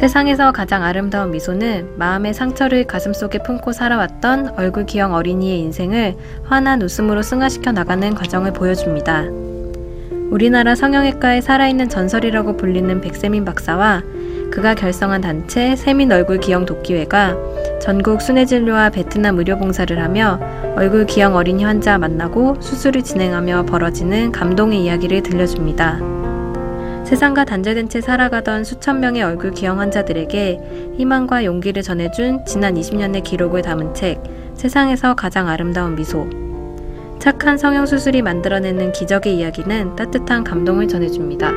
세상에서 가장 아름다운 미소는 마음의 상처를 가슴속에 품고 살아왔던 얼굴 기형 어린이의 인생을 환한 웃음으로 승화시켜 나가는 과정을 보여줍니다. 우리나라 성형외과의 살아있는 전설이라고 불리는 백세민 박사와 그가 결성한 단체 세민 얼굴 기형 돕기회가 전국 순회진료와 베트남 의료 봉사를 하며 얼굴 기형 어린이 환자 만나고 수술을 진행하며 벌어지는 감동의 이야기를 들려줍니다. 세상과 단절된 채 살아가던 수천 명의 얼굴 기형 환자들에게 희망과 용기를 전해준 지난 20년의 기록을 담은 책 세상에서 가장 아름다운 미소 착한 성형수술이 만들어내는 기적의 이야기는 따뜻한 감동을 전해줍니다.